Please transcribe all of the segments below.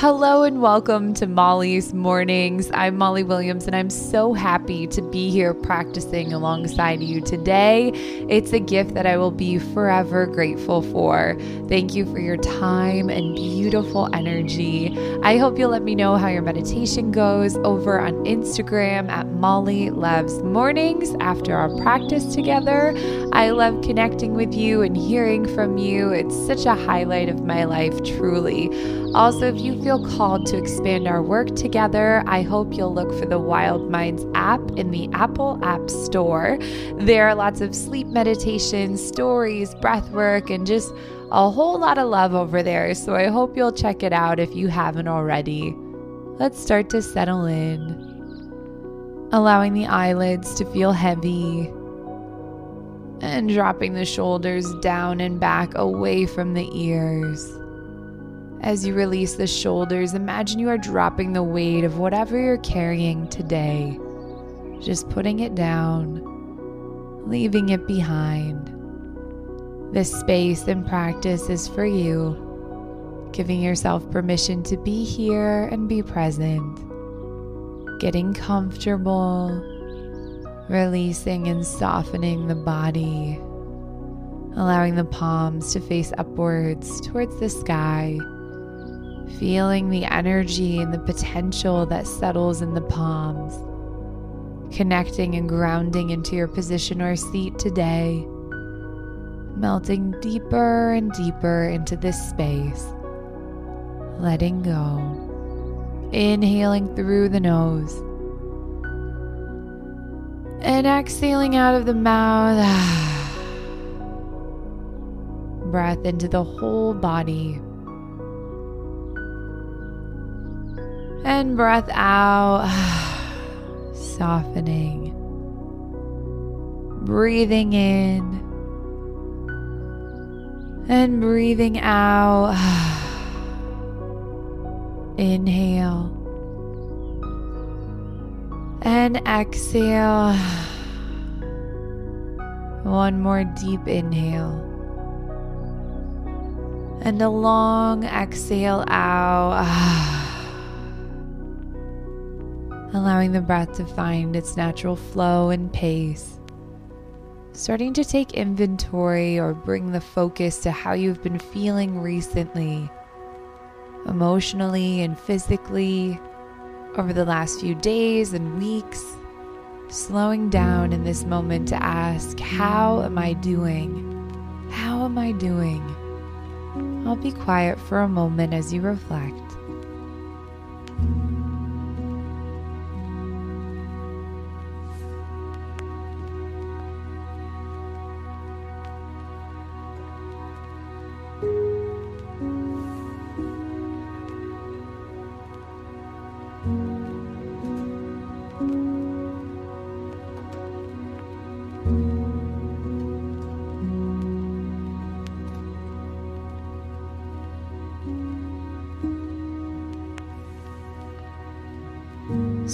Hello and welcome to Molly's Mornings. I'm Molly Williams and I'm so happy to be here practicing alongside you today. It's a gift that I will be forever grateful for. Thank you for your time and beautiful energy. I hope you'll let me know how your meditation goes over on Instagram at Molly Loves Mornings after our practice together. I love connecting with you and hearing from you. It's such a highlight of my life, truly. Also, if you feel called to expand our work together, I hope you'll look for the Wild Minds app in the Apple App Store. There are lots of sleep meditations, stories, breath work, and just a whole lot of love over there. So I hope you'll check it out if you haven't already. Let's start to settle in, allowing the eyelids to feel heavy. And dropping the shoulders down and back away from the ears. As you release the shoulders, imagine you are dropping the weight of whatever you're carrying today. Just putting it down, leaving it behind. This space and practice is for you, giving yourself permission to be here and be present, getting comfortable, releasing and softening the body, allowing the palms to face upwards towards the sky feeling the energy and the potential that settles in the palms, connecting and grounding into your position or seat today, melting deeper and deeper into this space, letting go, inhaling through the nose. And exhaling out of the mouth. Breath into the whole body. And breath out, softening. Breathing in and breathing out. Inhale and exhale. One more deep inhale. And a long exhale out allowing the breath to find its natural flow and pace. Starting to take inventory or bring the focus to how you've been feeling recently, emotionally and physically, over the last few days and weeks. Slowing down in this moment to ask, How am I doing? How am I doing? I'll be quiet for a moment as you reflect.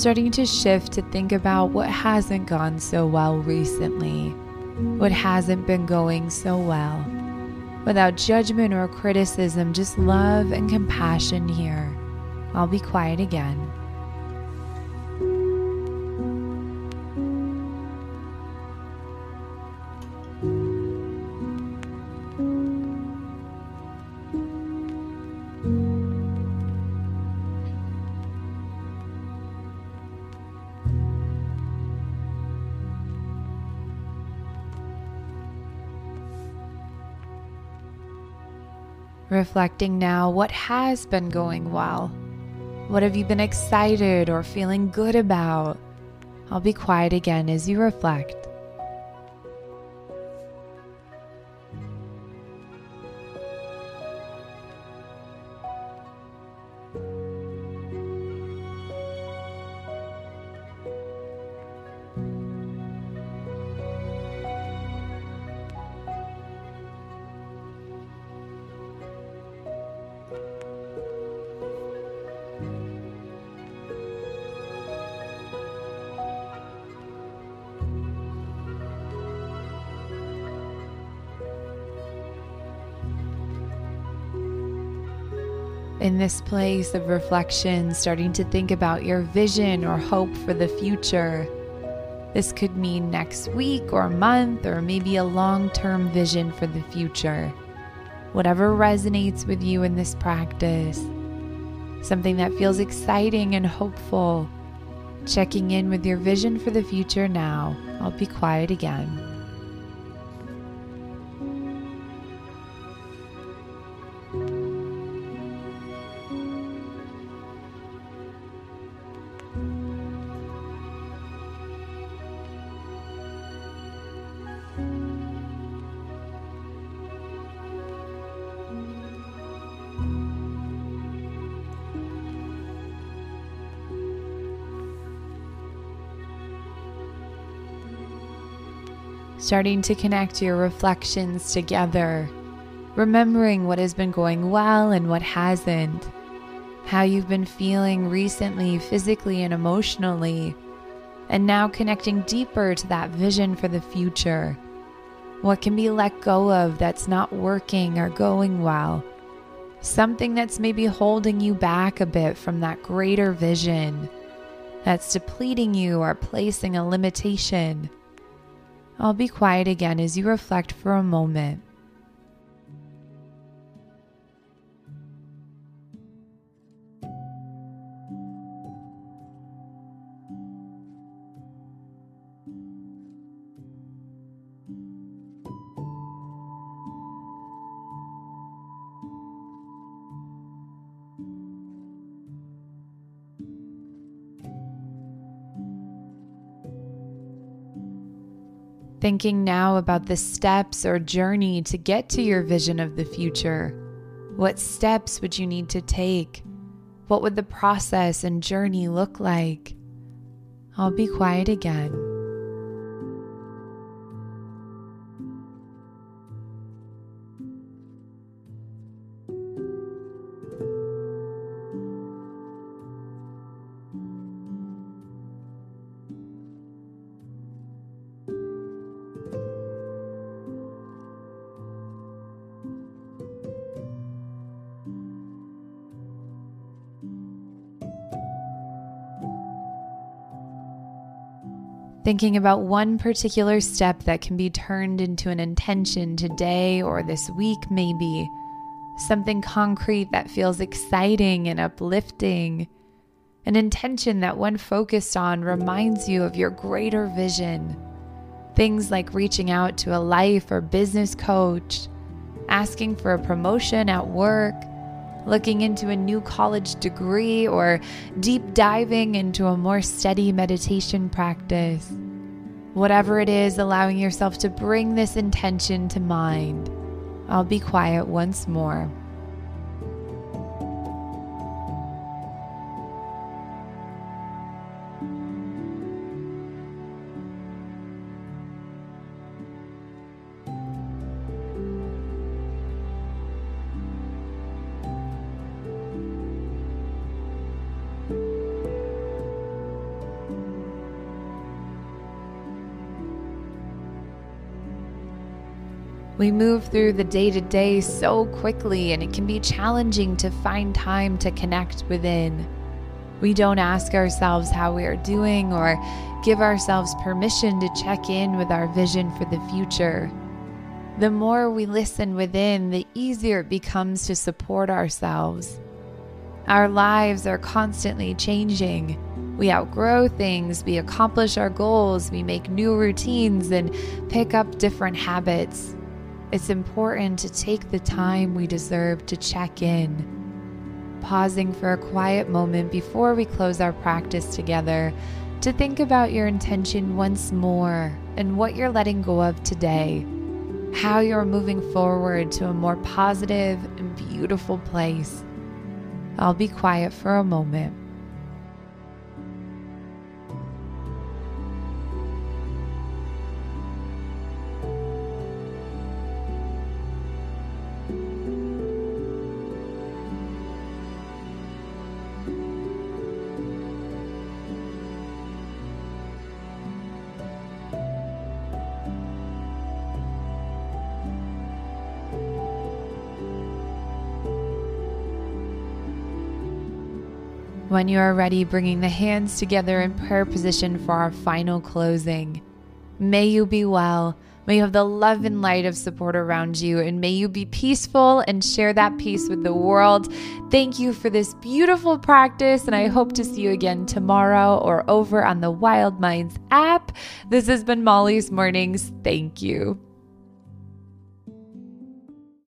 Starting to shift to think about what hasn't gone so well recently, what hasn't been going so well. Without judgment or criticism, just love and compassion here. I'll be quiet again. Reflecting now, what has been going well? What have you been excited or feeling good about? I'll be quiet again as you reflect. In this place of reflection, starting to think about your vision or hope for the future. This could mean next week or month, or maybe a long term vision for the future. Whatever resonates with you in this practice, something that feels exciting and hopeful. Checking in with your vision for the future now. I'll be quiet again. Starting to connect your reflections together, remembering what has been going well and what hasn't, how you've been feeling recently, physically and emotionally, and now connecting deeper to that vision for the future. What can be let go of that's not working or going well? Something that's maybe holding you back a bit from that greater vision that's depleting you or placing a limitation. I'll be quiet again as you reflect for a moment. Thinking now about the steps or journey to get to your vision of the future. What steps would you need to take? What would the process and journey look like? I'll be quiet again. Thinking about one particular step that can be turned into an intention today or this week, maybe. Something concrete that feels exciting and uplifting. An intention that, when focused on, reminds you of your greater vision. Things like reaching out to a life or business coach, asking for a promotion at work, looking into a new college degree, or deep diving into a more steady meditation practice. Whatever it is, allowing yourself to bring this intention to mind. I'll be quiet once more. We move through the day to day so quickly, and it can be challenging to find time to connect within. We don't ask ourselves how we are doing or give ourselves permission to check in with our vision for the future. The more we listen within, the easier it becomes to support ourselves. Our lives are constantly changing. We outgrow things, we accomplish our goals, we make new routines, and pick up different habits. It's important to take the time we deserve to check in, pausing for a quiet moment before we close our practice together to think about your intention once more and what you're letting go of today, how you're moving forward to a more positive and beautiful place. I'll be quiet for a moment. When you are ready, bringing the hands together in prayer position for our final closing. May you be well. May you have the love and light of support around you, and may you be peaceful and share that peace with the world. Thank you for this beautiful practice, and I hope to see you again tomorrow or over on the Wild Minds app. This has been Molly's Mornings. Thank you.